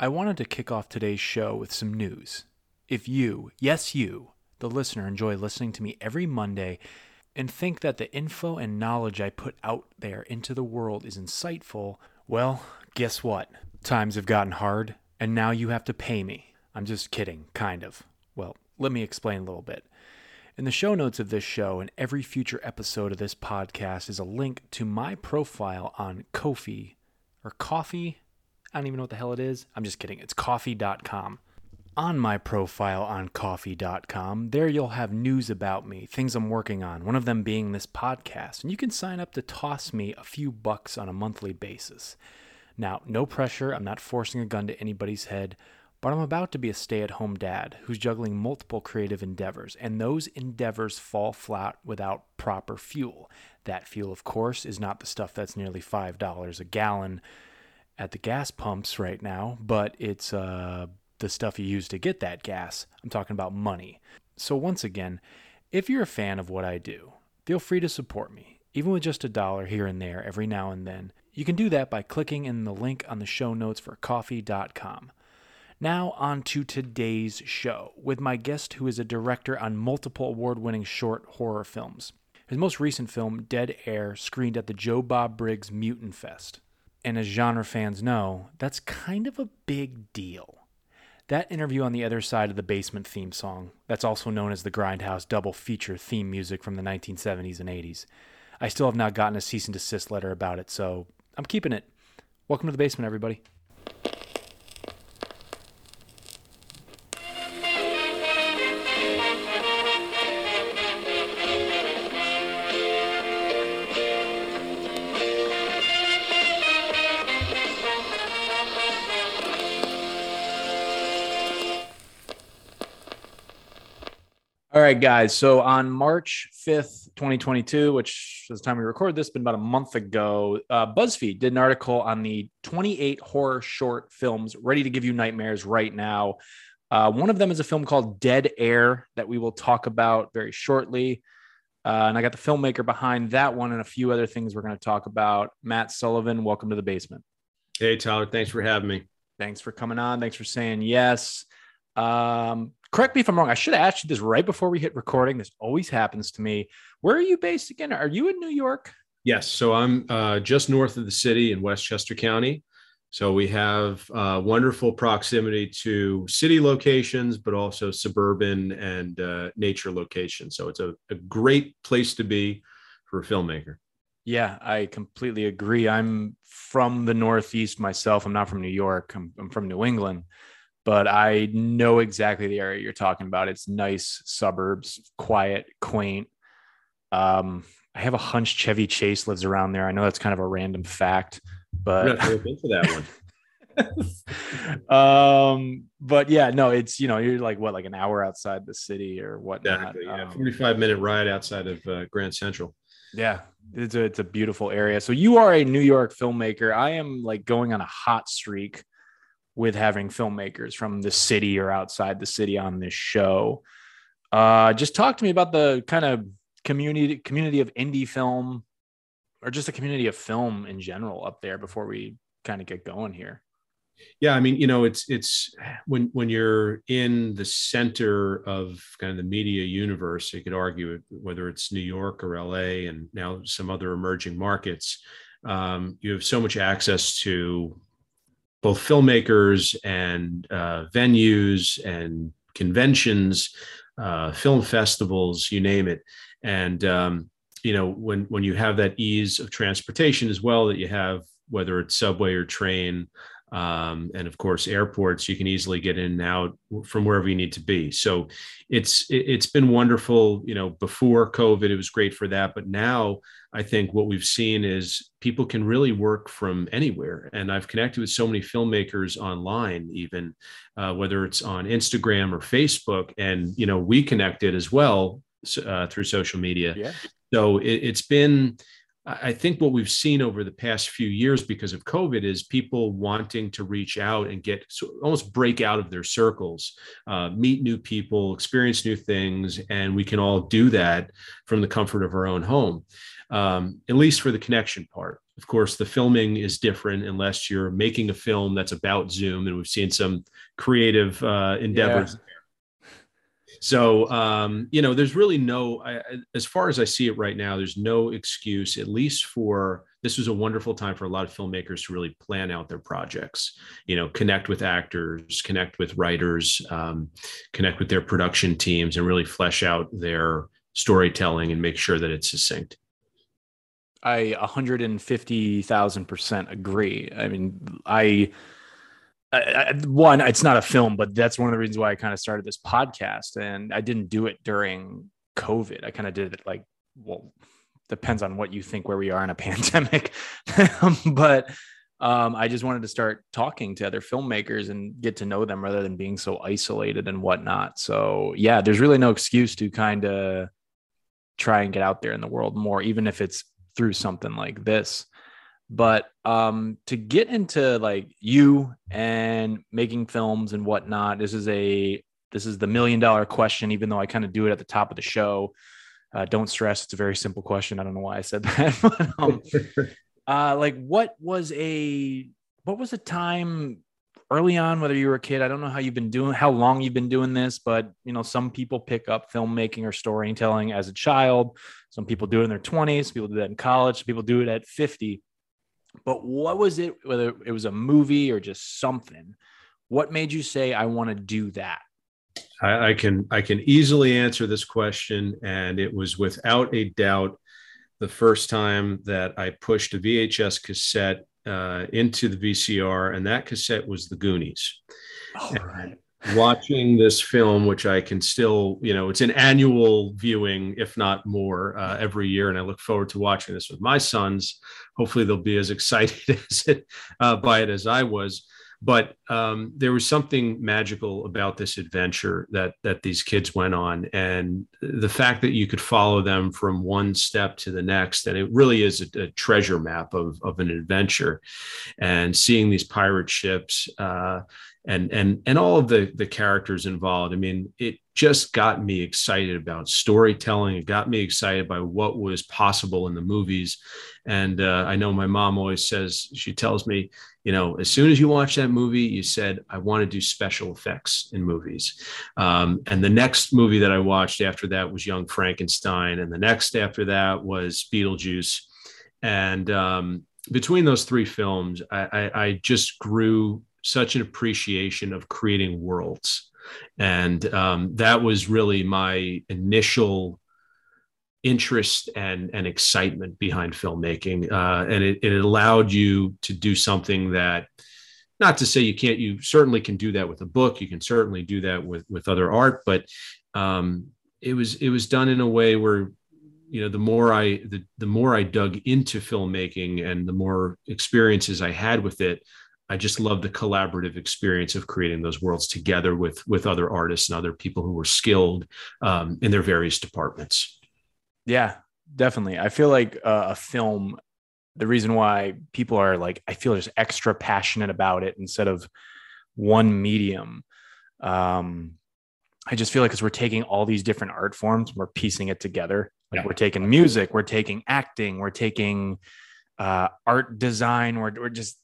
I wanted to kick off today's show with some news. If you, yes, you, the listener, enjoy listening to me every Monday and think that the info and knowledge I put out there into the world is insightful, well, guess what? Times have gotten hard, and now you have to pay me. I'm just kidding, kind of. Well, let me explain a little bit. In the show notes of this show and every future episode of this podcast is a link to my profile on Ko-fi or Coffee. I don't even know what the hell it is. I'm just kidding. It's coffee.com. On my profile on coffee.com, there you'll have news about me, things I'm working on, one of them being this podcast. And you can sign up to toss me a few bucks on a monthly basis. Now, no pressure. I'm not forcing a gun to anybody's head. But I'm about to be a stay at home dad who's juggling multiple creative endeavors, and those endeavors fall flat without proper fuel. That fuel, of course, is not the stuff that's nearly $5 a gallon at the gas pumps right now, but it's uh, the stuff you use to get that gas. I'm talking about money. So, once again, if you're a fan of what I do, feel free to support me, even with just a dollar here and there every now and then. You can do that by clicking in the link on the show notes for coffee.com. Now, on to today's show with my guest, who is a director on multiple award winning short horror films. His most recent film, Dead Air, screened at the Joe Bob Briggs Mutant Fest. And as genre fans know, that's kind of a big deal. That interview on the other side of the basement theme song, that's also known as the Grindhouse double feature theme music from the 1970s and 80s. I still have not gotten a cease and desist letter about it, so I'm keeping it. Welcome to the basement, everybody. Right, guys. So on March 5th, 2022, which is the time we record this, been about a month ago, uh, BuzzFeed did an article on the 28 horror short films ready to give you nightmares right now. Uh, one of them is a film called Dead Air that we will talk about very shortly. Uh, and I got the filmmaker behind that one and a few other things we're going to talk about. Matt Sullivan, welcome to the basement. Hey, Tyler. Thanks for having me. Thanks for coming on. Thanks for saying yes. Um, correct me if I'm wrong. I should have asked you this right before we hit recording. This always happens to me. Where are you based again? Are you in New York? Yes. So I'm uh, just north of the city in Westchester County. So we have uh, wonderful proximity to city locations, but also suburban and uh, nature locations. So it's a, a great place to be for a filmmaker. Yeah, I completely agree. I'm from the Northeast myself. I'm not from New York. I'm, I'm from New England but I know exactly the area you're talking about. It's nice suburbs, quiet, quaint. Um, I have a hunch Chevy Chase lives around there. I know that's kind of a random fact, but for that one. um, but yeah, no, it's you know you're like what like an hour outside the city or what? Exactly. Yeah, um, 45 minute ride outside of uh, Grand Central. Yeah, it's a it's a beautiful area. So you are a New York filmmaker. I am like going on a hot streak with having filmmakers from the city or outside the city on this show. Uh, just talk to me about the kind of community community of indie film or just the community of film in general up there before we kind of get going here. Yeah, I mean, you know, it's it's when when you're in the center of kind of the media universe, you could argue whether it's New York or LA and now some other emerging markets. Um, you have so much access to both filmmakers and uh, venues and conventions, uh, film festivals, you name it. And um, you know, when when you have that ease of transportation as well, that you have whether it's subway or train, um, and of course airports you can easily get in and out from wherever you need to be so it's it's been wonderful you know before covid it was great for that but now i think what we've seen is people can really work from anywhere. And i've connected with so many filmmakers online even uh, whether it's on instagram or facebook and you know we connected as well uh, through social media. Yeah. so it, it's been I think what we've seen over the past few years because of COVID is people wanting to reach out and get almost break out of their circles, uh, meet new people, experience new things, and we can all do that from the comfort of our own home, um, at least for the connection part. Of course, the filming is different unless you're making a film that's about Zoom, and we've seen some creative uh, endeavors. Yeah so, um, you know, there's really no, I, as far as I see it right now, there's no excuse, at least for this was a wonderful time for a lot of filmmakers to really plan out their projects, you know, connect with actors, connect with writers, um, connect with their production teams, and really flesh out their storytelling and make sure that it's succinct. I 150,000% agree. I mean, I, I, one, it's not a film, but that's one of the reasons why I kind of started this podcast. And I didn't do it during COVID. I kind of did it like, well, depends on what you think where we are in a pandemic. but um, I just wanted to start talking to other filmmakers and get to know them rather than being so isolated and whatnot. So, yeah, there's really no excuse to kind of try and get out there in the world more, even if it's through something like this. But um, to get into like you and making films and whatnot, this is a this is the million dollar question. Even though I kind of do it at the top of the show, uh, don't stress. It's a very simple question. I don't know why I said that. but, um, uh, like, what was a what was a time early on, whether you were a kid? I don't know how you've been doing, how long you've been doing this, but you know, some people pick up filmmaking or storytelling as a child. Some people do it in their twenties. People do that in college. People do it at fifty. But what was it, whether it was a movie or just something? What made you say, I want to do that? I, I can I can easily answer this question, and it was without a doubt the first time that I pushed a VHS cassette uh, into the VCR, and that cassette was The Goonies. Oh, right watching this film, which I can still, you know, it's an annual viewing, if not more, uh, every year. And I look forward to watching this with my sons. Hopefully, they'll be as excited as it, uh, by it as I was. But um, there was something magical about this adventure that that these kids went on, and the fact that you could follow them from one step to the next, and it really is a, a treasure map of of an adventure. And seeing these pirate ships, uh, and and and all of the the characters involved. I mean, it just got me excited about storytelling. It got me excited by what was possible in the movies. And uh, I know my mom always says she tells me, you know, as soon as you watch that movie, you said I want to do special effects in movies. Um, and the next movie that I watched after that was Young Frankenstein, and the next after that was Beetlejuice. And um, between those three films, I, I, I just grew such an appreciation of creating worlds. And um, that was really my initial interest and, and excitement behind filmmaking. Uh, and it, it allowed you to do something that, not to say you can't, you certainly can do that with a book. You can certainly do that with, with other art, but um, it was, it was done in a way where you know the more i the, the more i dug into filmmaking and the more experiences i had with it I just love the collaborative experience of creating those worlds together with with other artists and other people who were skilled um, in their various departments. Yeah, definitely. I feel like uh, a film. The reason why people are like, I feel just extra passionate about it instead of one medium. Um, I just feel like because we're taking all these different art forms, we're piecing it together. Like yeah. we're taking music, we're taking acting, we're taking uh, art design, we're, we're just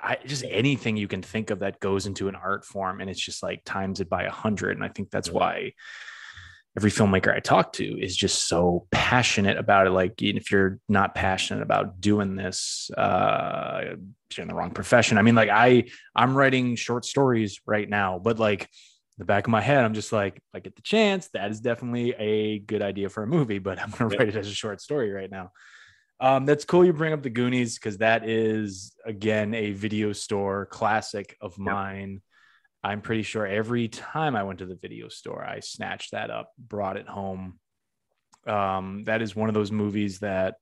I, just anything you can think of that goes into an art form and it's just like times it by a hundred. And I think that's why every filmmaker I talk to is just so passionate about it. Like if you're not passionate about doing this, uh, you're in the wrong profession. I mean, like I, I'm writing short stories right now, but like the back of my head, I'm just like, I get the chance, that is definitely a good idea for a movie, but I'm going to write it as a short story right now. Um, that's cool. You bring up the Goonies because that is again a video store classic of mine. I'm pretty sure every time I went to the video store, I snatched that up, brought it home. Um, that is one of those movies that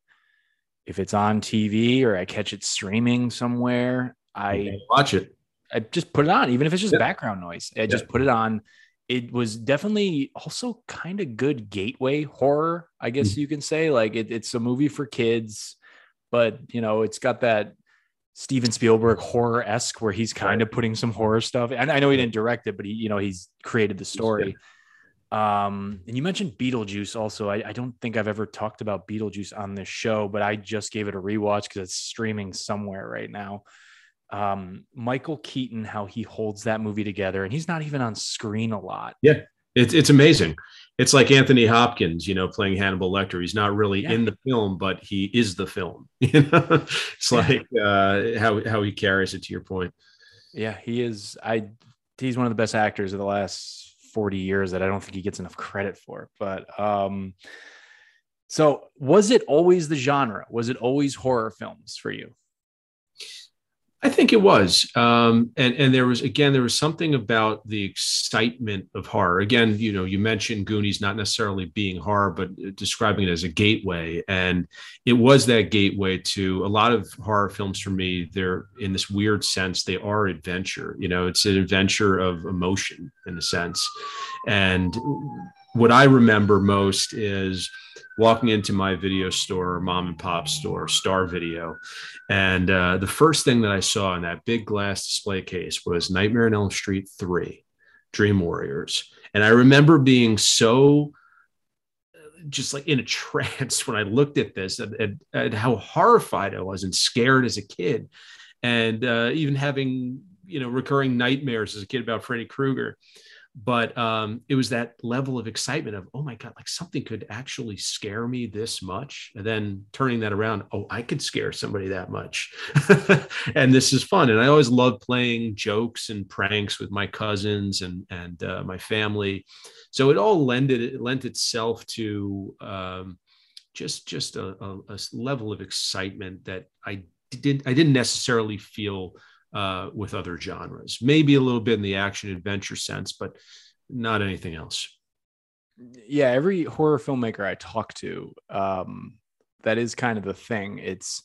if it's on TV or I catch it streaming somewhere, I watch it. I just put it on, even if it's just background noise. I just put it on it was definitely also kind of good gateway horror, I guess mm-hmm. you can say. Like it, it's a movie for kids but you know, it's got that Steven Spielberg horror esque where he's kind of putting some horror stuff. And I know he didn't direct it, but he, you know, he's created the story. Um, and you mentioned Beetlejuice also. I, I, don't think I've ever talked about Beetlejuice on this show, but I just gave it a rewatch because it's streaming somewhere right now. Um, Michael Keaton, how he holds that movie together, and he's not even on screen a lot. Yeah, it's it's amazing. It's like Anthony Hopkins, you know, playing Hannibal Lecter. He's not really yeah. in the film, but he is the film. You know, it's like uh, how how he carries it. To your point. Yeah, he is. I he's one of the best actors of the last 40 years that I don't think he gets enough credit for. But um, so was it always the genre? Was it always horror films for you? I think it was, um, and and there was again there was something about the excitement of horror. Again, you know, you mentioned Goonies not necessarily being horror, but describing it as a gateway, and it was that gateway to a lot of horror films for me. They're in this weird sense they are adventure. You know, it's an adventure of emotion in a sense, and what I remember most is walking into my video store, mom and pop store, Star Video. And uh, the first thing that I saw in that big glass display case was Nightmare on Elm Street 3, Dream Warriors. And I remember being so uh, just like in a trance when I looked at this and, how horrified I was and scared as a kid. And uh, even having, you know, recurring nightmares as a kid about Freddy Krueger but um, it was that level of excitement of oh my god like something could actually scare me this much and then turning that around oh i could scare somebody that much. And this is fun and i always love playing jokes and pranks with my cousins and and uh, my family. So it all lended it lent itself to um, just just a, a, a level of excitement that i didn't i didn't necessarily feel uh, with other genres. Maybe a little bit in the action adventure sense, but not anything else. Yeah, every horror filmmaker I talk to, um, that is kind of the thing. It's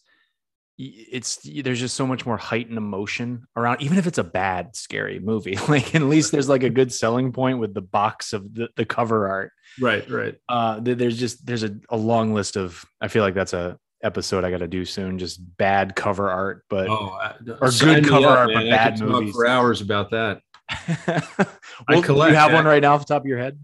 it's there's just so much more heightened emotion around even if it's a bad scary movie like at least there's like a good selling point with the box of the, the cover art right right uh there's just there's a, a long list of i feel like that's a episode I got to do soon. Just bad cover art, but oh, or good cover up, art, man. but bad movies. for hours about that. well, I collect. you have one right now off the top of your head?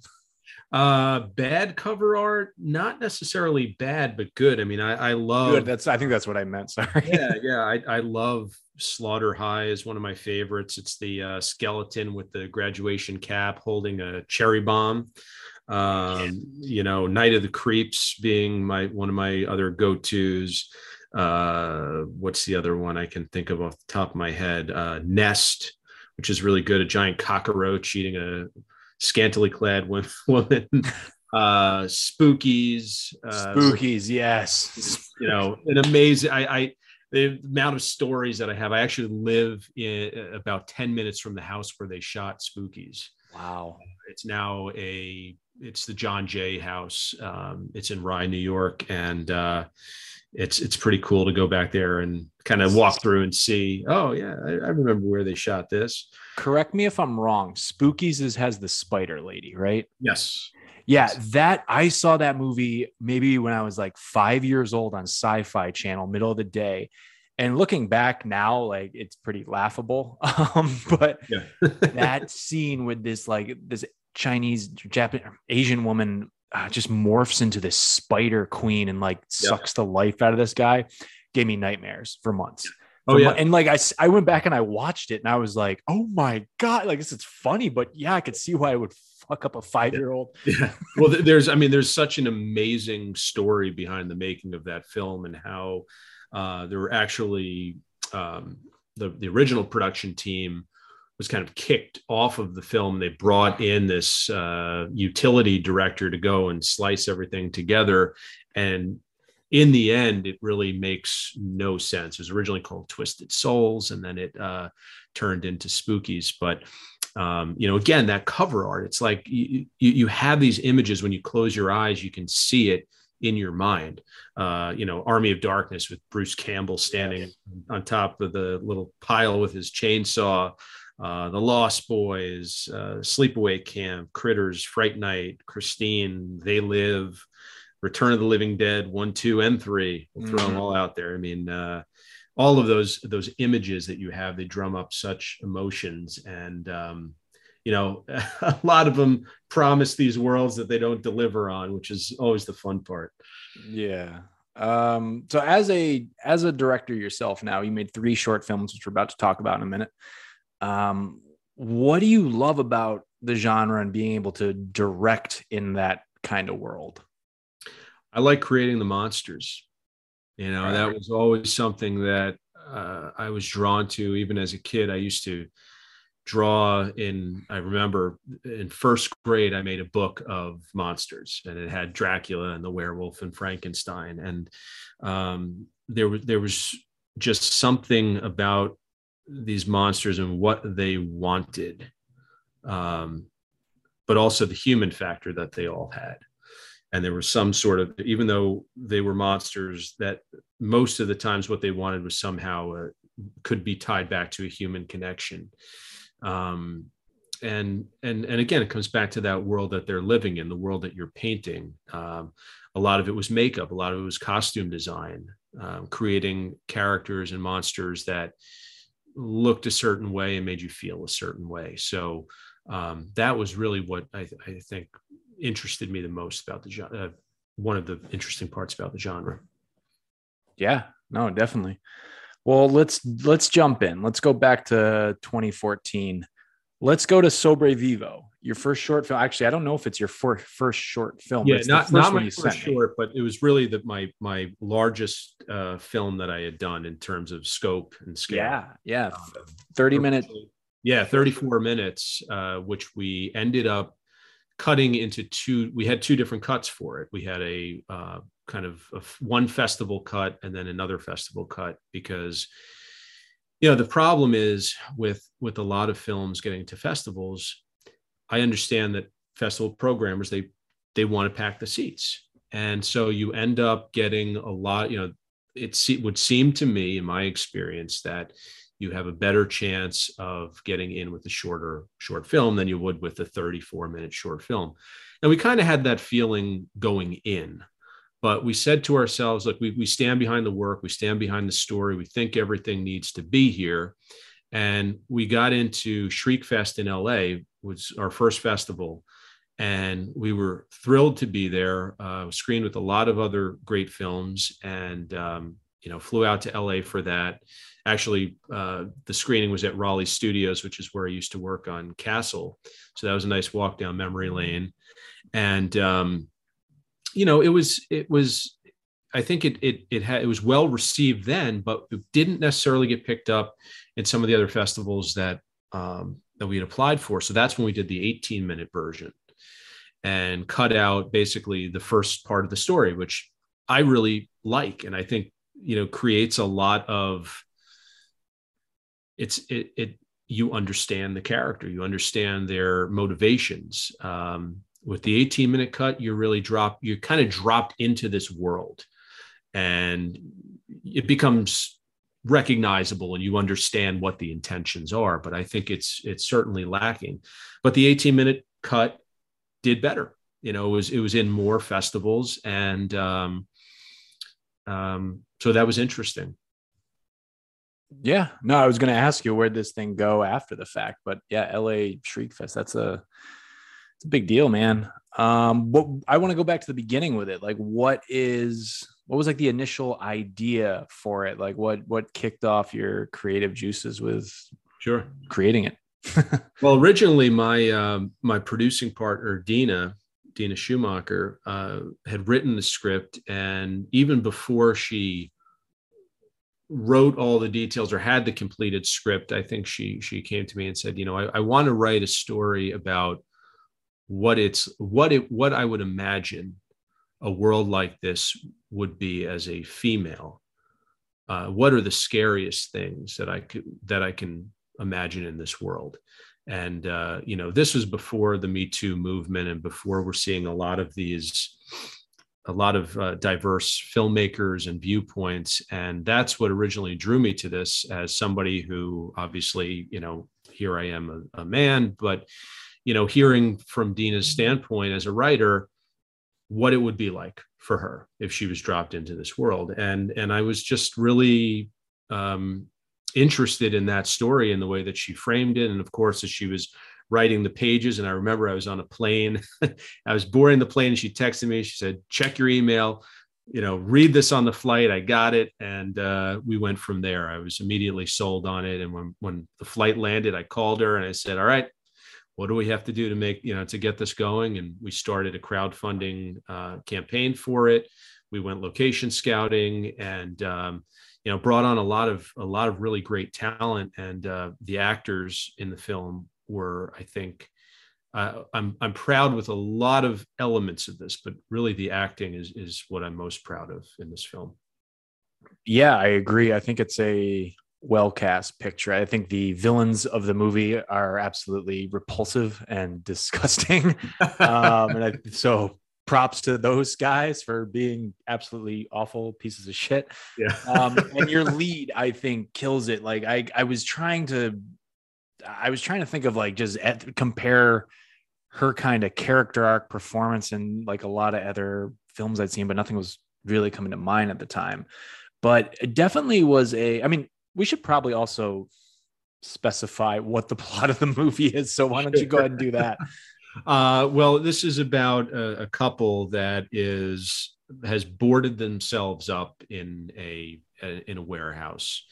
Uh, bad cover art, not necessarily bad, but good. I mean, I, I love. Good. That's I think that's what I meant. Sorry. yeah, yeah. I, I love Slaughter High is one of my favorites. It's the uh, skeleton with the graduation cap holding a cherry bomb um, you know night of the creeps being my one of my other go-to's. Uh, what's the other one i can think of off the top of my head? Uh, nest which is really good. A giant cockroach eating a scantily clad woman. Uh spookies uh, spookies yes. you know an amazing i i the amount of stories that i have. I actually live in about 10 minutes from the house where they shot spookies. Wow. It's now a it's the John Jay House. Um, it's in Rye, New York, and uh, it's it's pretty cool to go back there and kind of walk through and see. Oh yeah, I, I, remember where they shot this. Correct me if I'm wrong. Spookies is has the spider lady, right? Yes. Yeah, that I saw that movie maybe when I was like five years old on Sci-Fi Channel, middle of the day. And looking back now, like it's pretty laughable. Um, but yeah. that scene with this like this Chinese, Japanese, Asian woman uh, just morphs into this spider queen and like sucks the life out of this guy. Gave me nightmares for months. Oh yeah, and like I, I went back and I watched it and I was like, oh my god, like this is funny, but yeah, I could see why I would fuck up a five year old. Yeah. Well, there's, I mean, there's such an amazing story behind the making of that film and how uh, there were actually um, the the original production team was kind of kicked off of the film. They brought in this uh, utility director to go and slice everything together. And in the end, it really makes no sense. It was originally called Twisted Souls, and then it uh, turned into Spookies. But um, you know, again, that cover art, it's like you, you have these images when you close your eyes, you can see it in your mind. Uh, you know, Army of Darkness with Bruce Campbell standing on top of the little pile with his chainsaw uh, The Lost Boys, uh, Sleepaway Camp, Critters, Fright Night, Christine, They Live, Return of the Living Dead one, two, and three. We'll throw Mhm. them all out there. I mean, uh, all of those those images that you have, they drum up such emotions, and um, you know, a lot of them promise these worlds that they don't deliver on, which is always the fun part. Yeah. Um, so as a as a director yourself now, you made three short films, which we're about to talk about in a minute. Um, what do you love about the genre and being able to direct in that kind of world? I like creating the monsters. You know, Right. that was always something that uh, I was drawn to. Even as a kid, I used to draw in. I remember in first grade, I made a book of monsters, and it had Dracula and the werewolf and Frankenstein. And um, there was there was just something about these monsters and what they wanted, um, but also the human factor that they all had. And there was some sort of even though they were monsters that most of the times what they wanted was somehow uh, could be tied back to a human connection. Um, and and and again it comes back to that world that they're living in the world that you're painting. Um, a lot of it was makeup a lot of it was costume design um, creating characters and monsters that looked a certain way and made you feel a certain way so um, that was really what I, I think interested me the most about the genre. Uh, one of the interesting parts about the genre. Yeah, no, definitely. Well, let's let's jump in. Let's go back to 2014. Let's go to Sobrevivo, your first short film. Actually, I don't know if it's your fir- first short film. Yeah, it's not first not one my you first short, but it was really the, my my largest uh, film that I had done in terms of scope and scale. Yeah, yeah, Um, 30 minutes. Yeah, 34 minutes, uh, which we ended up cutting into two. We had two different cuts for it. We had a uh, kind of a one festival cut and then another festival cut because you know the problem is with with a lot of films getting to festivals. I understand that festival programmers they they want to pack the seats, and so you end up getting a lot. You know, it would seem to me, in my experience, that you have a better chance of getting in with a shorter short film than you would with a 34 minute short film and we kind of had that feeling going in but we said to ourselves look we, we stand behind the work we stand behind the story we think everything needs to be here and we got into shriekfest in la was our first festival. And we were thrilled to be there uh, screened with a lot of other great films and um, you know flew out to la for that. Actually uh, the screening was at raleigh studios which is where i used to work on castle. So that was a nice walk down memory lane. And um, you know it was it was i think it it it, had, it was well received then but it didn't necessarily get picked up in some of the other festivals that um, that we had applied for. So that's when we did the 18 minute version and cut out basically the first part of the story which i really like. And i think you know creates a lot of it's it, it you understand the character you understand their motivations. Um, with the 18 minute cut you're really drop you're kind of dropped into this world and it becomes recognizable and you understand what the intentions are but i think it's it's certainly lacking but the 18 minute cut did better you know it was it was in more festivals and um, um, so that was interesting Yeah, no, I was going to ask you where'd this thing go after the fact, but yeah, LA Shriek Fest. That's a, it's a big deal, man. Um, what I want to go back to the beginning with it. Like, what is what was like the initial idea for it? Like, what what kicked off your creative juices with sure creating it? Well, originally my um, my producing partner Dina Dina Schumacher uh, had written the script, and even before she wrote all the details or had the completed script, I think she she came to me and said, you know, I, I want to write a story about what it's what it what I would imagine a world like this would be as a female. Uh, what are the scariest things that I could that I can imagine in this world? and uh, you know this was before the me too movement and before we're seeing a lot of these a lot of uh, diverse filmmakers and viewpoints and that's what originally drew me to this as somebody who obviously you know here i am a, a man but you know hearing from dina's standpoint as a writer what it would be like for her if she was dropped into this world. And and I was just really um, interested in that story and the way that she framed it. And of course, as she was writing the pages, and I remember I was on a plane, I was boarding the plane, and she texted me. She said, "Check your email." You know, read this on the flight. I got it, and uh, we went from there. I was immediately sold on it, and when when the flight landed, I called her and I said, "All right, what do we have to do to make you know to get this going and we started a crowdfunding uh, campaign for it we went location scouting and um, you know brought on a lot of a lot of really great talent and uh, the actors in the film were i think uh, I'm I'm proud with a lot of elements of this, but really the acting is is what I'm most proud of in this film. Yeah, I agree. I think it's a well cast picture. I think the villains of the movie are absolutely repulsive and disgusting. um, and I, so props to those guys for being absolutely awful pieces of shit. Yeah. um, and your lead, I think, kills it. Like I, I was trying to, I was trying to think of like just at, compare her kind of character arc performance and like a lot of other films I'd seen, but nothing was really coming to mind at the time. But it definitely was a, I mean, we should probably also specify what the plot of the movie is. So why don't you go ahead and do that? Uh, well, this is about a, a, couple that is has boarded themselves up in a, a in a warehouse,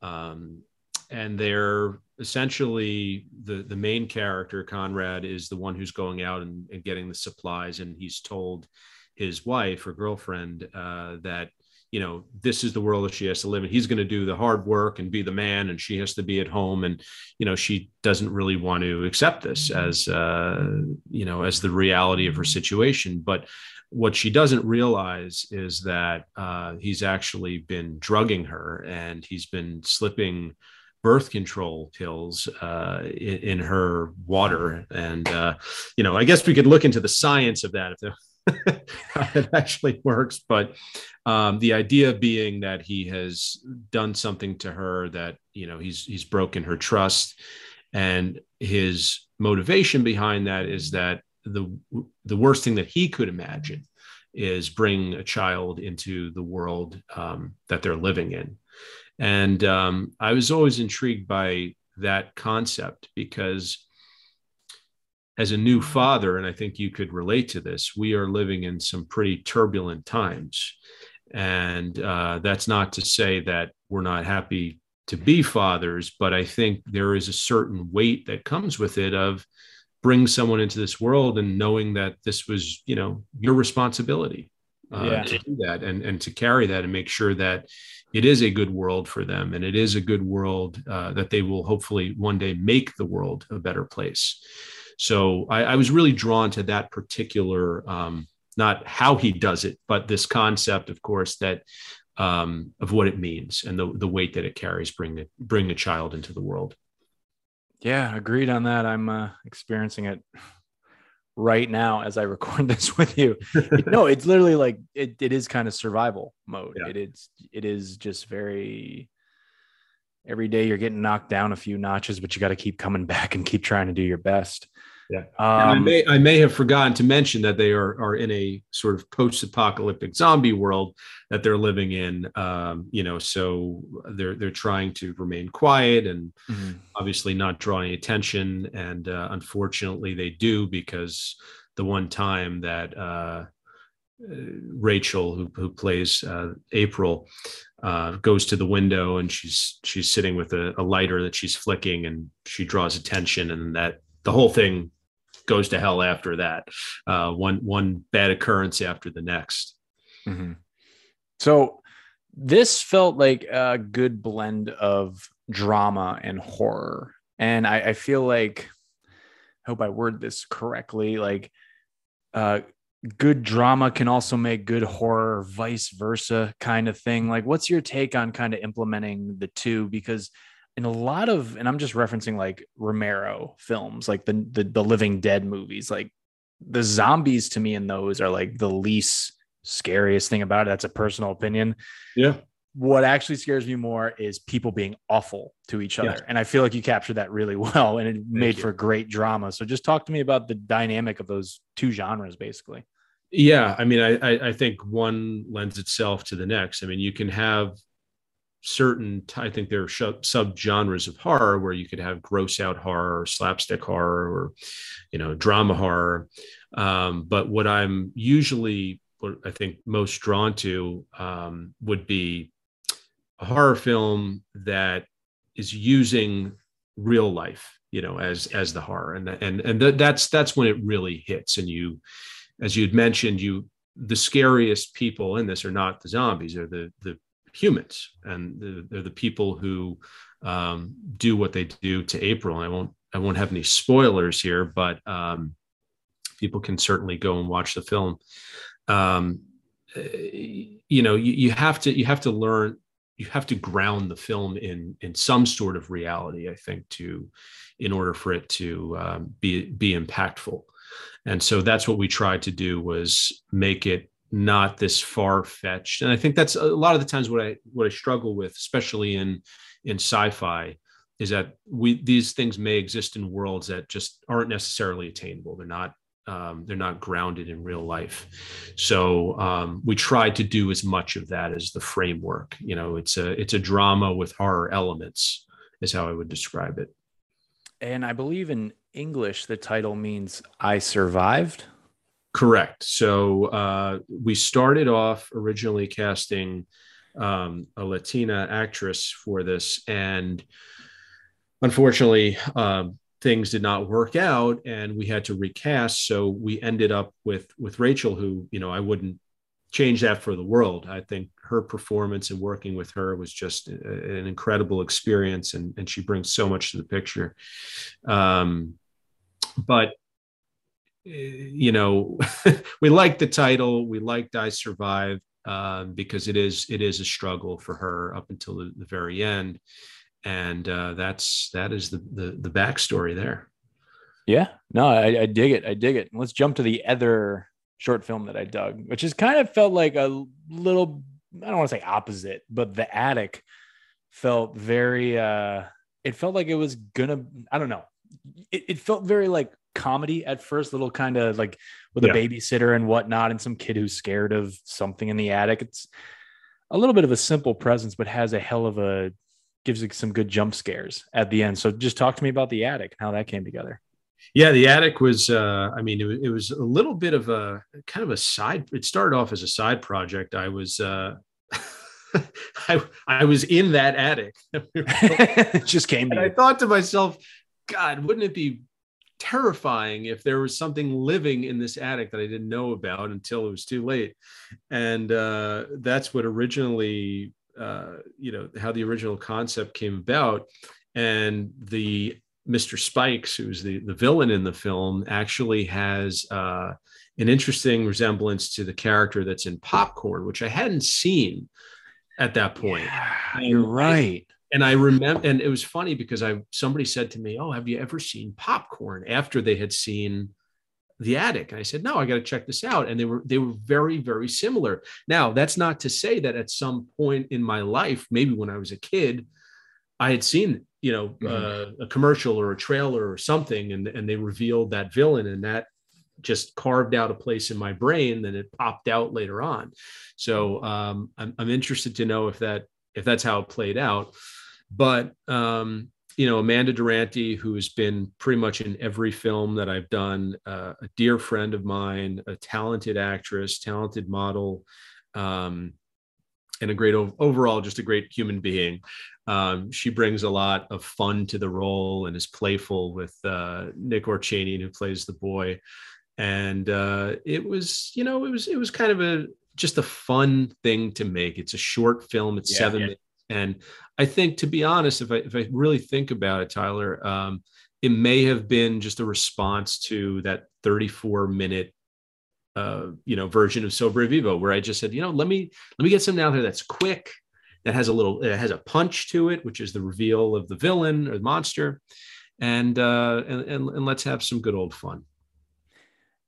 um, and they're essentially the the main character Conrad is the one who's going out and, and getting the supplies, and he's told his wife or girlfriend uh, that you know this is the world that she has to live in. He's going to do the hard work and be the man and she has to be at home and you know she doesn't really want to accept this as uh, you know as the reality of her situation. But what she doesn't realize is that uh, he's actually been drugging her and he's been slipping birth control pills uh, in, in, her water. And uh, you know i guess we could look into the science of that if it actually works. But um, the idea being that he has done something to her that you know he's he's broken her trust, and his motivation behind that is that the the worst thing that he could imagine is bring a child into the world um, that they're living in. And um, I was always intrigued by that concept because as a new father, and I think you could relate to this, we are living in some pretty turbulent times. And uh, that's not to say that we're not happy to be fathers, but I think there is a certain weight that comes with it of bring someone into this world and knowing that this was, you know, your responsibility uh, yeah. to do that and, and to carry that and make sure that it is a good world for them and it is a good world uh, that they will hopefully one day make the world a better place. So I, I was really drawn to that particular, um, not how he does it, but this concept, of course, that um, of what it means and the, the weight that it carries, bring it, bring a child into the world. Yeah, agreed on that. I'm uh, experiencing it right now as I record this with you. no, it's literally like it, it is kind of survival mode. Yeah. It is it is just very every day you're getting knocked down a few notches, but you got to keep coming back and keep trying to do your best. Yeah. Um, I may I may have forgotten to mention that they are are in a sort of post-apocalyptic zombie world that they're living in. Um, you know, so they're they're trying to remain quiet and mm-hmm. obviously not draw any attention. And uh, unfortunately, they do because the one time that uh, Rachel, who who plays uh, April, uh, goes to the window and she's she's sitting with a, a lighter that she's flicking, and she draws attention, and that the whole thing goes to hell after that. Uh, one one bad occurrence after the next. Mm-hmm. So this felt like a good blend of drama and horror, and I, I feel like I hope I word this correctly. Like, uh, good drama can also make good horror, vice versa, kind of thing. Like, what's your take on kind of implementing the two? Because in a lot of and i'm just referencing like romero films like the, the the, living dead movies like the zombies to me in those are like the least scariest thing about it that's a personal opinion yeah what actually scares me more is people being awful to each other. And i feel like you captured that really well and it Thank made you. for great drama. So just talk to me about the dynamic of those two genres basically. Yeah, I mean, I I think one lends itself to the next. I mean, you can have certain i think there are sub genres of horror where you could have gross out horror or slapstick horror or you know drama horror. Um, but what i'm usually what i think most drawn to um, would be horror film that is using real life you know as as the horror and and and th- that's that's when it really hits and you as you'd mentioned you the scariest people in this are not the zombies they're the the humans, and they're the people who um, do what they do to April. I won't I won't have any spoilers here, but um, people can certainly go and watch the film. Um, you know, you, you have to you have to learn you have to ground the film in in some sort of reality. I think to in order for it to um, be be impactful. And so that's what we tried to do was make it not this far fetched. And I think that's a lot of the times what I what I struggle with, especially in in sci-fi, is that we these things may exist in worlds that just aren't necessarily attainable. They're not um, they're not grounded in real life. So um, we tried to do as much of that as the framework. You know, it's a it's a drama with horror elements, is how I would describe it. And I believe in English the title means I survived. Correct. So uh, we started off originally casting um, a Latina actress for this, and unfortunately, um, things did not work out, and we had to recast. So we ended up with with Rachel, who you know I wouldn't change that for the world. I think her performance and working with her was just an incredible experience, and and she brings so much to the picture. Um, but you know, we like the title. We liked I Survived um, because it is it is a struggle for her up until the, the very end, and uh, that's that is the, the the backstory there. Yeah, no, I, I dig it. I dig it. Let's jump to the other short film that I dug, which has kind of felt like a little. I don't want to say opposite, but the attic felt very. uh It felt like it was gonna. I don't know. It, it felt very like comedy at first, little kind of like with a babysitter and whatnot, and some kid who's scared of something in the attic. It's a little bit of a simple presence, but has a hell of a gives it some good jump scares at the end. So just talk to me about the attic and how that came together. Yeah, the attic was. Uh, I mean, it, it, was a little bit of a kind of a side. It started off as a side project. I was. Uh, I I was in that attic. it just came I thought to myself, God, wouldn't it be terrifying if there was something living in this attic that I didn't know about until it was too late. And uh, that's what originally, uh, you know, how the original concept came about. And the Mr. Spikes, who's the, the villain in the film, actually has uh, an interesting resemblance to the character that's in Popcorn, which I hadn't seen at that point. Yeah, you're right and I remember, and it was funny because I somebody said to me, "Oh, have you ever seen Popcorn?" After they had seen the attic, and I said, "No, I got to check this out." And they were they were very very similar. Now, that's not to say that at some point in my life, maybe when I was a kid, I had seen you know mm-hmm. uh, a commercial or a trailer or something, and and they revealed that villain, and that just carved out a place in my brain. Then it popped out later on. So um, I'm I'm interested to know if that if that's how it played out. But um, you know, Amanda Durante, who has been pretty much in every film that I've done, uh, a dear friend of mine, a talented actress, talented model, um, and a great overall, just a great human being. Um, she brings a lot of fun to the role and is playful with uh, Nick Orchanian, who plays the boy. And uh, it was, you know, it was it was kind of a just a fun thing to make. It's a short film. It's yeah, seven yeah. minutes and I think, to be honest, if I if I really think about it, Tyler, um, it may have been just a response to that 34 minute uh, you know version of Sobrevivo, where I just said, you know, let me let me get something out there that's quick, that has a little, it has a punch to it, which is the reveal of the villain or the monster, and uh, and, and, and let's have some good old fun.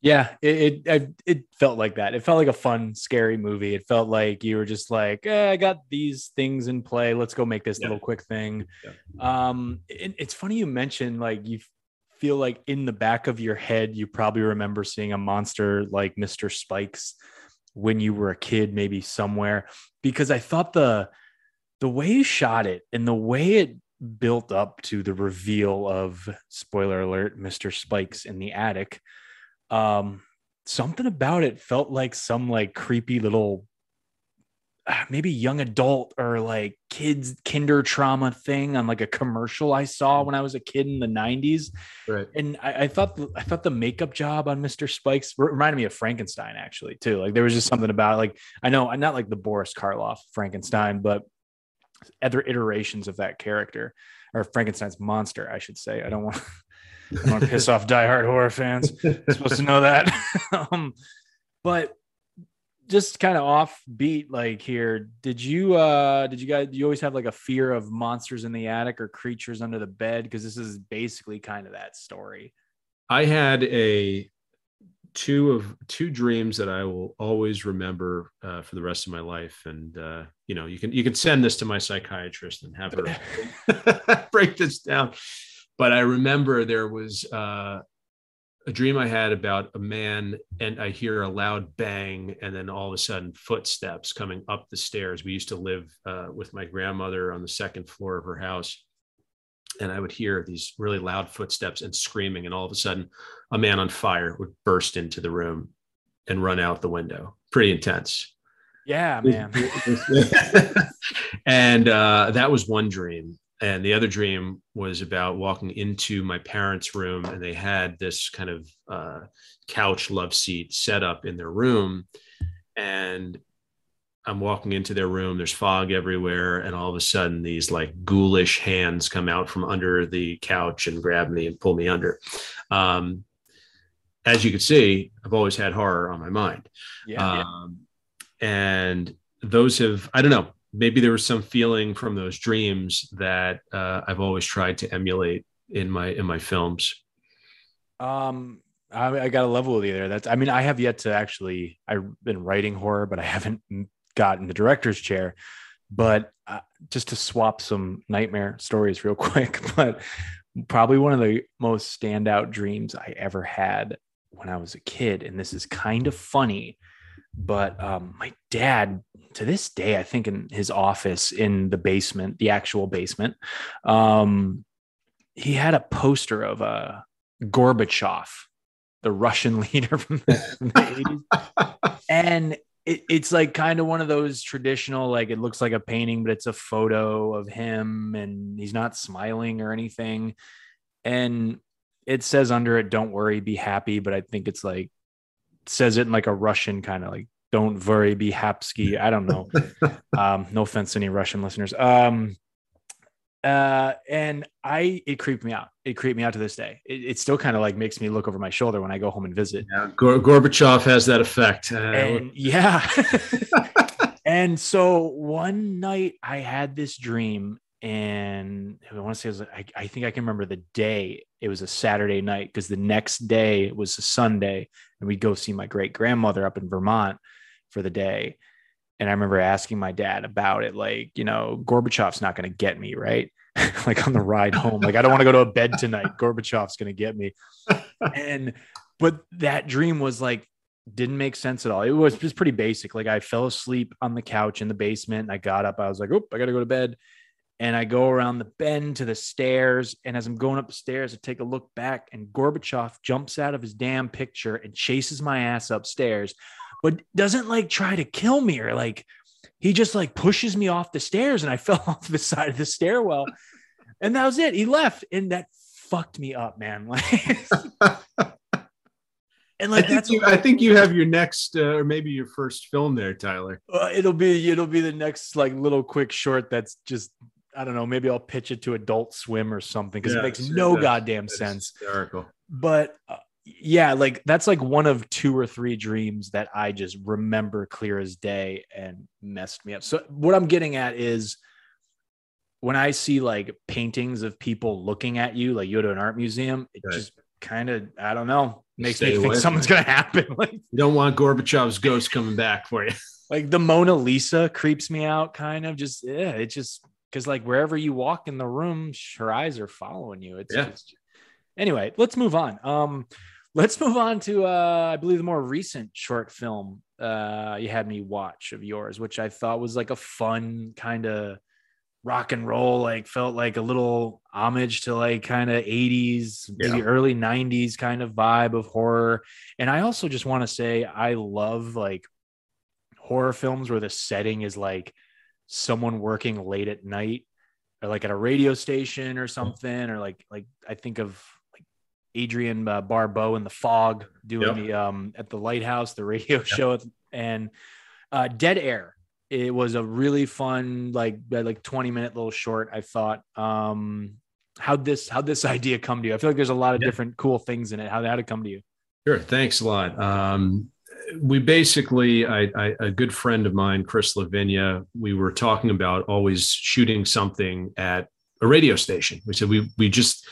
Yeah, it, it it felt like that. It felt like a fun, scary movie. It felt like you were just like, eh, I got these things in play. Let's go make this yeah. little quick thing. Yeah. Um, it, it's funny you mentioned like you feel like in the back of your head, you probably remember seeing a monster like Mr. Spikes when you were a kid, maybe somewhere, because I thought the the way you shot it and the way it built up to the reveal of spoiler alert, Mr. Spikes in the attic. Um, something about it felt like some like creepy little uh, maybe young adult or like kids kinder trauma thing on like a commercial I saw when I was a kid in the 90s. Right. And I, I thought I thought the makeup job on Mr. Spikes reminded me of Frankenstein actually too. Like there was just something about it. like I know I'm not like the Boris Karloff Frankenstein, but other iterations of that character or Frankenstein's monster, I should say. I don't want I want to piss off diehard horror fans. You're supposed to know that. um, but just kind of offbeat like here did you uh did you guys you always have like a fear of monsters in the attic or creatures under the bed because this is basically kind of that story i had a two of two dreams that i will always remember uh, for the rest of my life and uh you know you can you can send this to my psychiatrist and have her break this down but i remember there was uh a dream I had about a man, and I hear a loud bang, and then all of a sudden footsteps coming up the stairs. We used to live uh, with my grandmother on the second floor of her house, and I would hear these really loud footsteps and screaming, and all of a sudden, a man on fire would burst into the room and run out the window. Pretty intense. Yeah, man. and uh, that was one dream and the other dream was about walking into my parents' room, and they had this kind of uh, couch love seat set up in their room, and I'm walking into their room. There's fog everywhere, and all of a sudden, these like ghoulish hands come out from under the couch and grab me and pull me under. Um, as you can see, I've always had horror on my mind, yeah, um, yeah. and those have I don't know maybe there was some feeling from those dreams that uh, I've always tried to emulate in my in my films. Um, I, I got a level with you there. That's I mean, I have yet to actually. I've been writing horror, but I haven't gotten the director's chair. But uh, just to swap some nightmare stories real quick, but probably one of the most standout dreams I ever had when I was a kid, and this is kind of funny but um, my dad to this day i think in his office in the basement the actual basement um, he had a poster of uh, gorbachev the russian leader from the, from the 80s and it, it's like kind of one of those traditional like it looks like a painting but it's a photo of him and he's not smiling or anything. And it says under it don't worry be happy but i think it's like says it in like a Russian kind of like "Don't worry, be happy." I don't know. um, no offense to any Russian listeners. Um, uh, and I it creeped me out. It creeped me out to this day. It, it still kind of like makes me look over my shoulder when I go home and visit. Yeah, Gor- Gorbachev has that effect. Uh, and yeah. and so one night I had this dream and I want to say it was, I, I think I can remember the day. It was a Saturday night because the next day it was a Sunday, and we'd go see my great grandmother up in Vermont for the day. And I remember asking my dad about it, like, you know, Gorbachev's not going to get me, right? like on the ride home, like I don't want to go to a bed tonight. Gorbachev's going to get me. and but that dream was like didn't make sense at all. It was just pretty basic. Like I fell asleep on the couch in the basement. And I got up. I was like, oh, I got to go to bed and I go around the bend to the stairs. And as I'm going up the stairs, I take a look back, and Gorbachev jumps out of his damn picture and chases my ass upstairs, but doesn't like try to kill me or like he just like pushes me off the stairs, and I fell off the side of the stairwell, and that was it. He left, and that fucked me up, man. Like. And like I think, you, I think you have your next uh, or maybe your first film there, Tyler. Uh, it'll be it'll be the next like little quick short that's just I don't know, maybe I'll pitch it to Adult Swim or something because yeah, it makes no goddamn sense. Hysterical. But uh, yeah, like that's like one of two or three dreams that I just remember clear as day and messed me up. So what I'm getting at is when I see like paintings of people looking at you, like you go to an art museum, it right. just kind of I don't know makes Stay me think something's gonna happen. like you don't want Gorbachev's ghost coming back for you. Like the Mona Lisa creeps me out, kind of. Just yeah, it just because like wherever you walk in the room, her eyes are following you. It's yeah. just anyway, let's move on. Um, let's move on to uh, I believe the more recent short film uh, you had me watch of yours, which I thought was like a fun kind of rock and roll, like felt like a little homage to like kind of 80s, maybe early 90s kind of vibe of horror. And I also just want to say I love like horror films where the setting is like someone working late at night or like at a radio station or something or like like I think of like Adrienne uh, Barbeau in the fog doing Yep. the um at the lighthouse the radio show and uh Dead Air it was a really fun like like 20 minute little short I thought um how'd this how'd this idea come to you I feel like there's a lot of Yeah. different cool things in it how how'd it come to you Sure. Thanks a lot. Um, we basically, I, I, a good friend of mine, Chris Lavinia, we were talking about always shooting something at a radio station. We said we we just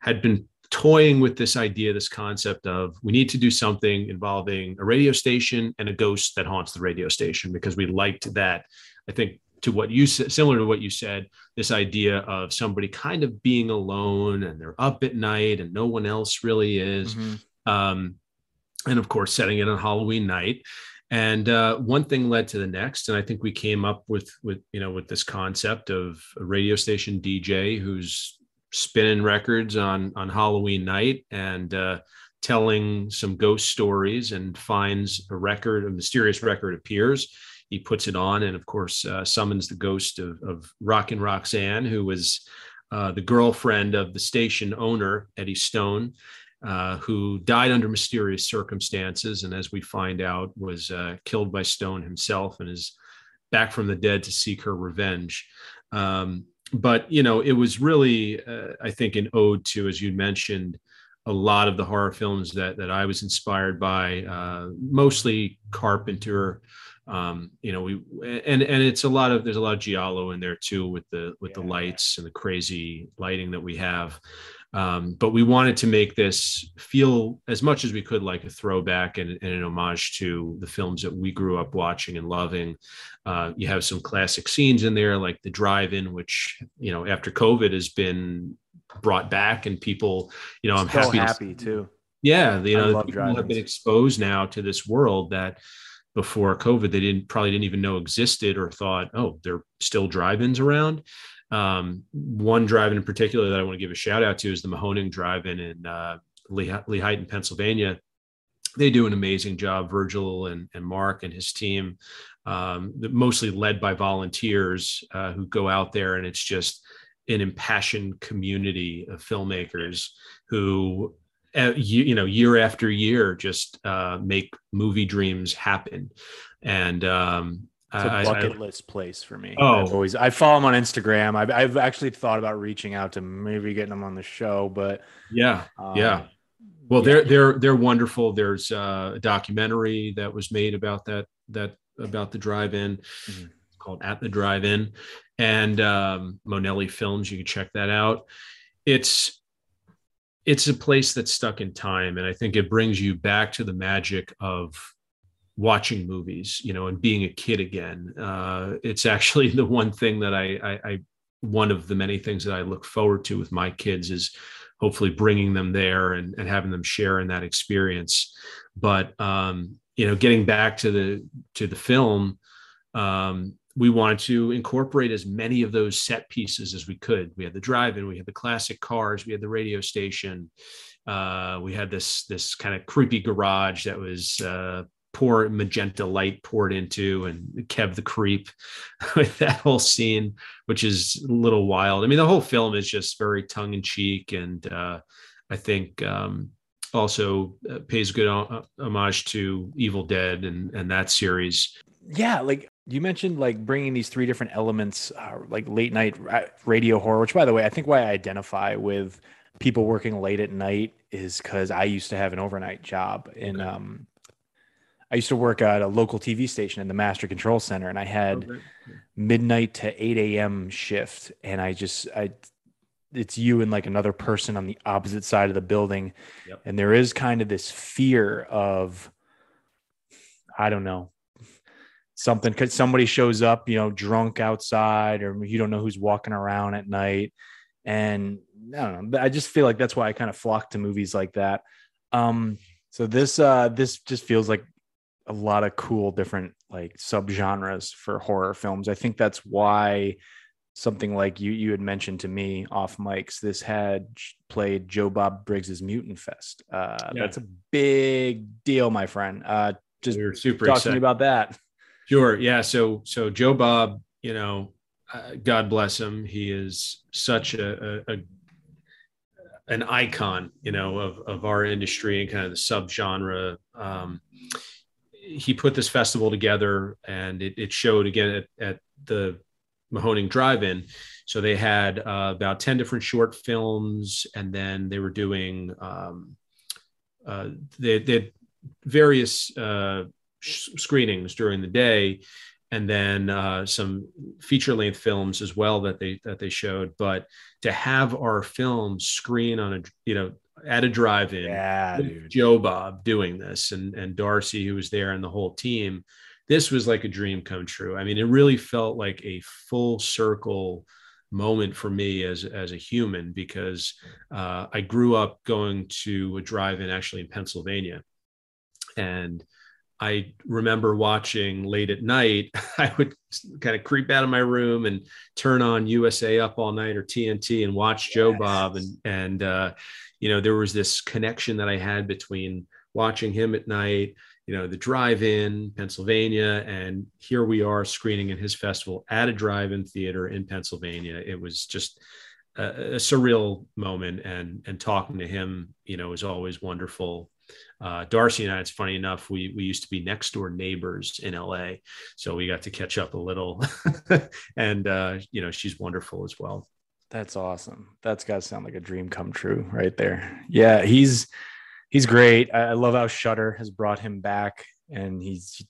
had been toying with this idea, this concept of we need to do something involving a radio station and a ghost that haunts the radio station because we liked that. I think to what you said, similar to what you said, this idea of somebody kind of being alone and they're up at night and no one else really is Mhm. um, and of course setting it on halloween night. And uh, one thing led to the next and i think we came up with with you know with this concept of a radio station dj who's spinning records on on halloween night and uh, telling some ghost stories and finds a record a mysterious record appears. He puts it on and of course uh, summons the ghost of, of rockin' roxanne who was uh, the girlfriend of the station owner eddie stone uh, who died under mysterious circumstances, and as we find out, was uh, killed by Stone himself and is back from the dead to seek her revenge. Um, but you know, it was really, uh, I think, an ode to, as you mentioned, a lot of the horror films that that I was inspired by, uh, mostly Carpenter. Um, you know, we and and it's a lot of there's a lot of giallo in there too with the with the Yeah. lights and the crazy lighting that we have. Um, but we wanted to make this feel as much as we could like a throwback and, and an homage to the films that we grew up watching and loving. Uh, you have some classic scenes in there, like the drive-in, which you know after COVID has been brought back, and people, you know, I'm Still happy. to- too yeah, you know, people have been exposed now to this world that before COVID they didn't probably didn't even know existed or thought, oh, there are still drive-ins around. Um, one drive-in in particular that I want to give a shout out to is the Mahoning Drive-in in uh, Lehigh, Lehighton, Pennsylvania. They do an amazing job, Virgil and, and Mark and his team, um, mostly led by volunteers uh, who go out there, and it's just an impassioned community of filmmakers who uh, you, you know year after year just uh, make movie dreams happen and um It's a I- I- bucket list place for me. Oh. I've always I follow him on Instagram. I've, I've actually thought about reaching out to maybe getting him on the show, but yeah um, Yeah. well Yeah. they're they're they're wonderful there's uh, a documentary that was made about that that about the drive-in Mhm. called at the drive-in and um monelli films you can check that out it's it's a place that's stuck in time and i think it brings you back to the magic of watching movies you know and being a kid again uh it's actually the one thing that I, I i one of the many things that i look forward to with my kids is hopefully bringing them there and, and having them share in that experience. But um you know getting back to the to the film um we wanted to incorporate as many of those set pieces as we could. We had the drive-in we had the classic cars we had the radio station uh we had this this kind of creepy garage that was uh pour magenta light poured into and kev the creep with that whole scene which is a little wild i mean the whole film is just very tongue-in-cheek and uh i think um also uh, pays good homage to evil dead and and that series yeah, like you mentioned, like bringing these three different elements, uh, like late night radio horror. Which, by the way, I think why I identify with people working late at night is because I used to have an overnight job, in um, I used to work at a local TV station in the Master Control Center, and I had midnight to 8 a.m. shift. And I just, I, it's you and like another person on the opposite side of the building. Yep. And there is kind of this fear of, I don't know, something because somebody shows up, you know, drunk outside, or you don't know who's walking around at night. and I don't know. I just feel like that's why I kind of flock to movies like that. Um, so this uh, this just feels like a lot of cool different like subgenres for horror films. I think that's why something like you you had mentioned to me off mics this had played joe bob briggs's mutant fest uh yeah. that's a big deal my friend uh just are super talking excited. about that sure yeah so so joe bob you know uh, god bless him he is such a, a, a an icon, you know, of, of our industry and kind of the subgenre. Um, he put this festival together and it, it showed again at, at the Mahoning Drive-In. So they had uh, about ten different short films, and then they were doing um, uh, they, they, had various uh, sh- screenings during the day, and then uh, some feature-length films as well that they that they showed. But to have our film screen on a you know at a drive-in, yeah, Joe Bob doing this, and and Darcy who was there, and the whole team this was like a dream come true. I mean, it really felt like a full circle moment for me as as a human because uh, I grew up going to a drive-in actually in Pennsylvania, and I remember watching late at night. I would kind of creep out of my room and turn on USA Up All Night or TNT and watch yes. Joe Bob, and and uh, you know there was this connection that I had between watching him at night you know the drive-in pennsylvania and here we are screening in his festival at a drive-in theater in pennsylvania. It was just a, a surreal moment and and talking to him you know was always wonderful. Uh, Darcy and I, it's funny enough, we we used to be next door neighbors in LA, so we got to catch up a little, and uh, you know she's wonderful as well. That's awesome. That's got to sound like a dream come true right there. Yeah, he's he's great. I, love how Shudder has brought him back, and he's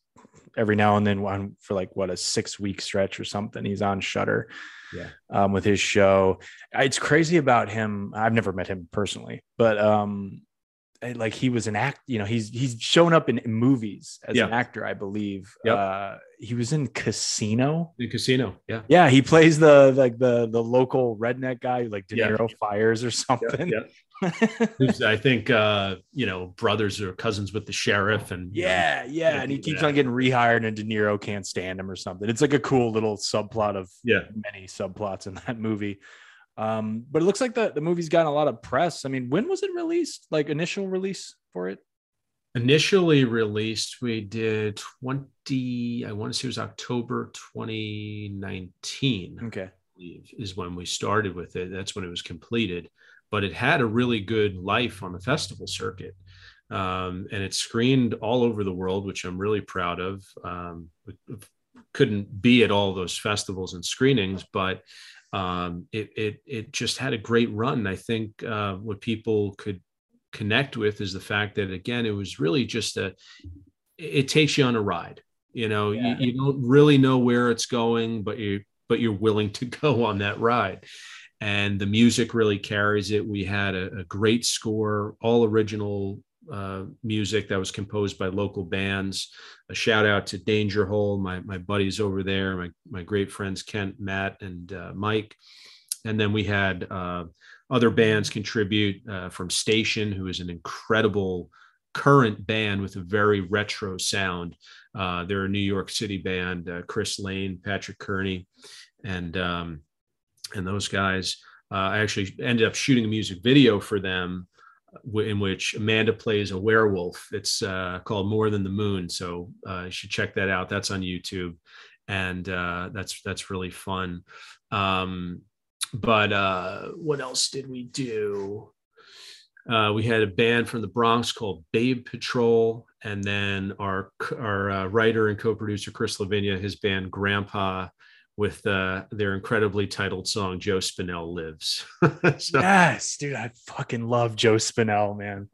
every now and then on for like what a six week stretch or something. He's on Shudder, yeah, um, with his show. It's crazy about him. I've never met him personally, but um, like he was an act you know he's he's shown up in, in movies as yeah. an actor i believe yep. uh he was in casino in casino yeah yeah he plays the like the the local redneck guy like de niro yeah. fires or something yeah, I think uh, you know brothers or cousins with the sheriff, and yeah, know, yeah, and he keeps on getting rehired, and De Niro can't stand him or something. It's like a cool little subplot of yeah many subplots in that movie. Um, but it looks like the, the movie's gotten a lot of press. I mean, when was it released? Like initial release for it? Initially released, we did 20, I want to say it was October 2019. Okay. Is when we started with it. That's when it was completed. But it had a really good life on the festival circuit. Um, and it screened all over the world, which I'm really proud of. Um, couldn't be at all those festivals and screenings, but um, it, it, it just had a great run. I think uh, what people could connect with is the fact that again, it was really just a. It takes you on a ride. You know, yeah. you, you don't really know where it's going, but you but you're willing to go on that ride. And the music really carries it. We had a, a great score, all original uh, music that was composed by local bands. A shout out to Danger Hole, my my buddies over there, my my great friends Kent, Matt, and uh, Mike. And then we had uh, other bands contribute uh, from Station, who is an incredible current band with a very retro sound. Uh, they're a New York City band. Uh, Chris Lane, Patrick Kearney, and um, and those guys. I actually ended up shooting a music video for them in which Amanda plays a werewolf. It's uh, called More Than the Moon, so uh, you should check that out. That's on YouTube, and uh, that's that's really fun. Um, but uh, what else did we do? Uh, we had a band from the Bronx called Babe Patrol, and then our our uh, writer and co-producer Chris Lavinia, his band Grandpa, with uh, their incredibly titled song "Joe Spinell Lives." so. Yes, dude, I fucking love Joe Spinell, man.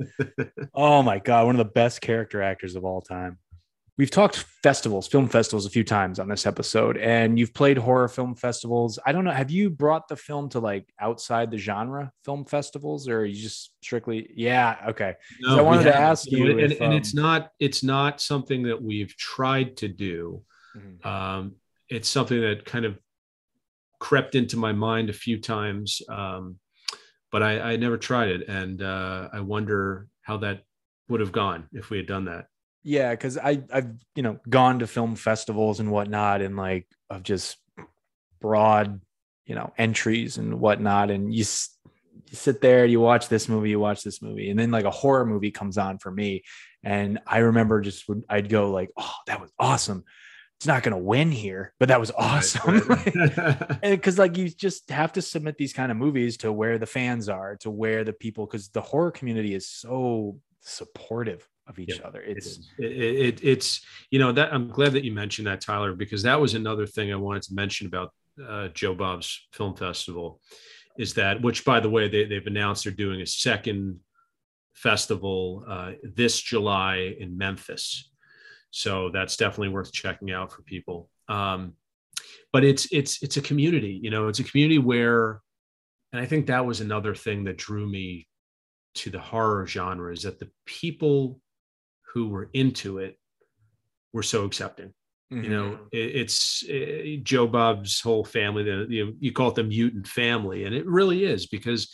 oh my god, one of the best character actors of all time. We've talked festivals, film festivals, a few times on this episode, and you've played horror film festivals. I don't know, have you brought the film to like outside the genre film festivals, or are you just strictly? Yeah, okay. No, I wanted to ask you, and, if, and um, it's not it's not something that we've tried to do. Mm-hmm. Um, it's something that kind of crept into my mind a few times, um, but I, I, never tried it, and uh, I wonder how that would have gone if we had done that. Yeah, because I I've you know gone to film festivals and whatnot, and like of just broad you know entries and whatnot, and you you sit there, you watch this movie, you watch this movie, and then like a horror movie comes on for me, and I remember just would I'd go like, oh, that was awesome. It's not going to win here, but that was awesome. Because like you just have to submit these kind of movies to where the fans are, to where the people, because the horror community is so supportive of each yeah, other. It's it, it, it's you know that I'm glad that you mentioned that Tyler because that was another thing I wanted to mention about uh, Joe Bob's Film Festival is that which by the way they, they've announced they're doing a second festival uh, this July in Memphis. So that's definitely worth checking out for people. Um, but it's it's it's a community, you know, it's a community where, and I think that was another thing that drew me to the horror genre is that the people who were into it were so accepting. Mm-hmm. You know, mm-hmm. it, it's it, Joe Bob's whole family. The you know, you call it the mutant family, and it really is because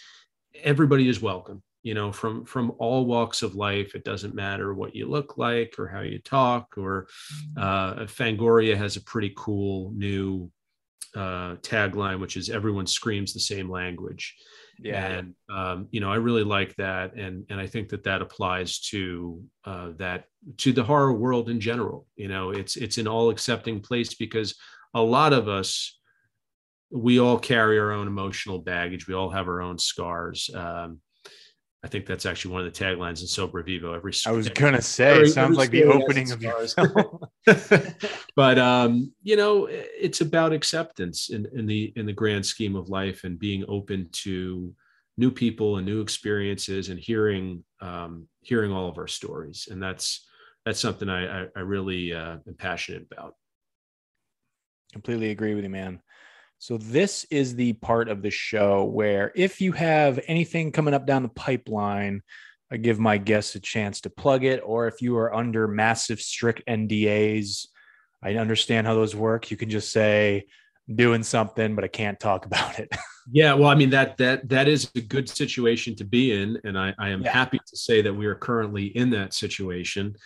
everybody is welcome. You know, from from all walks of life. It doesn't matter what you look like or how you talk. Or mm-hmm. uh, Fangoria has a pretty cool new uh, tagline, which is "Everyone screams the same language." yeah and um, you know i really like that and and i think that that applies to uh, that to the horror world in general you know it's it's an all accepting place because a lot of us we all carry our own emotional baggage we all have our own scars um, I think that's actually one of the taglines in Sopravvivo. Every I was gonna say, every, sounds like the opening of yours. but um, you know, it's about acceptance in, in the in the grand scheme of life and being open to new people and new experiences and hearing um, hearing all of our stories. And that's that's something I I, I really uh, am passionate about. Completely agree with you, man. So, this is the part of the show where if you have anything coming up down the pipeline, I give my guests a chance to plug it. Or if you are under massive, strict NDAs, I understand how those work. You can just say, doing something, but I can't talk about it. yeah, well, I mean that that that is a good situation to be in, and I, I am yeah. happy to say that we are currently in that situation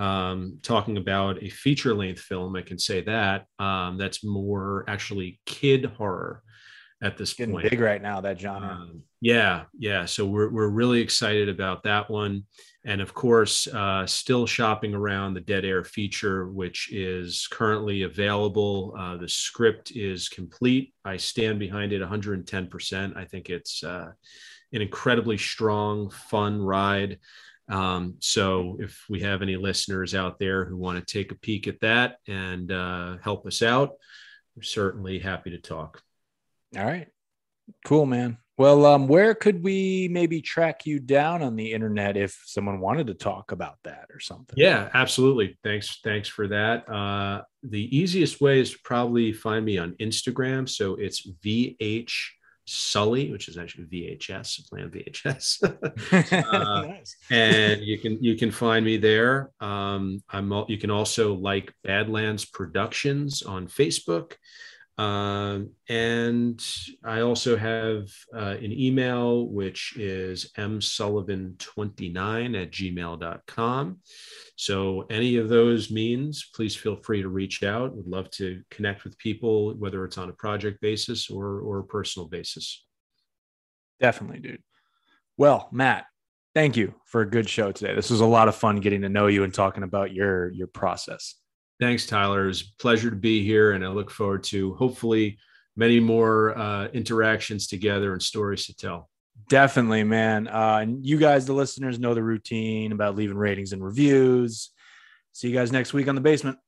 um, talking about a feature length film, I can say that um, that's more actually kid horror at this Getting point. Big right now, that genre. Um, yeah, yeah. So we're we're really excited about that one, and of course, uh, still shopping around the Dead Air feature, which is currently available. Uh, the script is complete. I stand behind it 110. percent I think it's uh, an incredibly strong, fun ride. Um, so if we have any listeners out there who want to take a peek at that and uh, help us out, we're certainly happy to talk. All right. Cool, man. Well, um, where could we maybe track you down on the internet if someone wanted to talk about that or something? Yeah, absolutely. Thanks. Thanks for that. Uh, the easiest way is to probably find me on Instagram. So it's VH Sully, which is actually VHS, plan VHS, uh, nice. and you can you can find me there. Um, I'm you can also like Badlands Productions on Facebook, um, and I also have uh, an email which is msullivan29 at gmail.com. So, any of those means, please feel free to reach out. We'd love to connect with people, whether it's on a project basis or, or a personal basis. Definitely, dude. Well, Matt, thank you for a good show today. This was a lot of fun getting to know you and talking about your your process. Thanks, Tyler. It's pleasure to be here, and I look forward to hopefully many more uh, interactions together and stories to tell. Definitely, man. Uh, and you guys, the listeners, know the routine about leaving ratings and reviews. See you guys next week on the basement.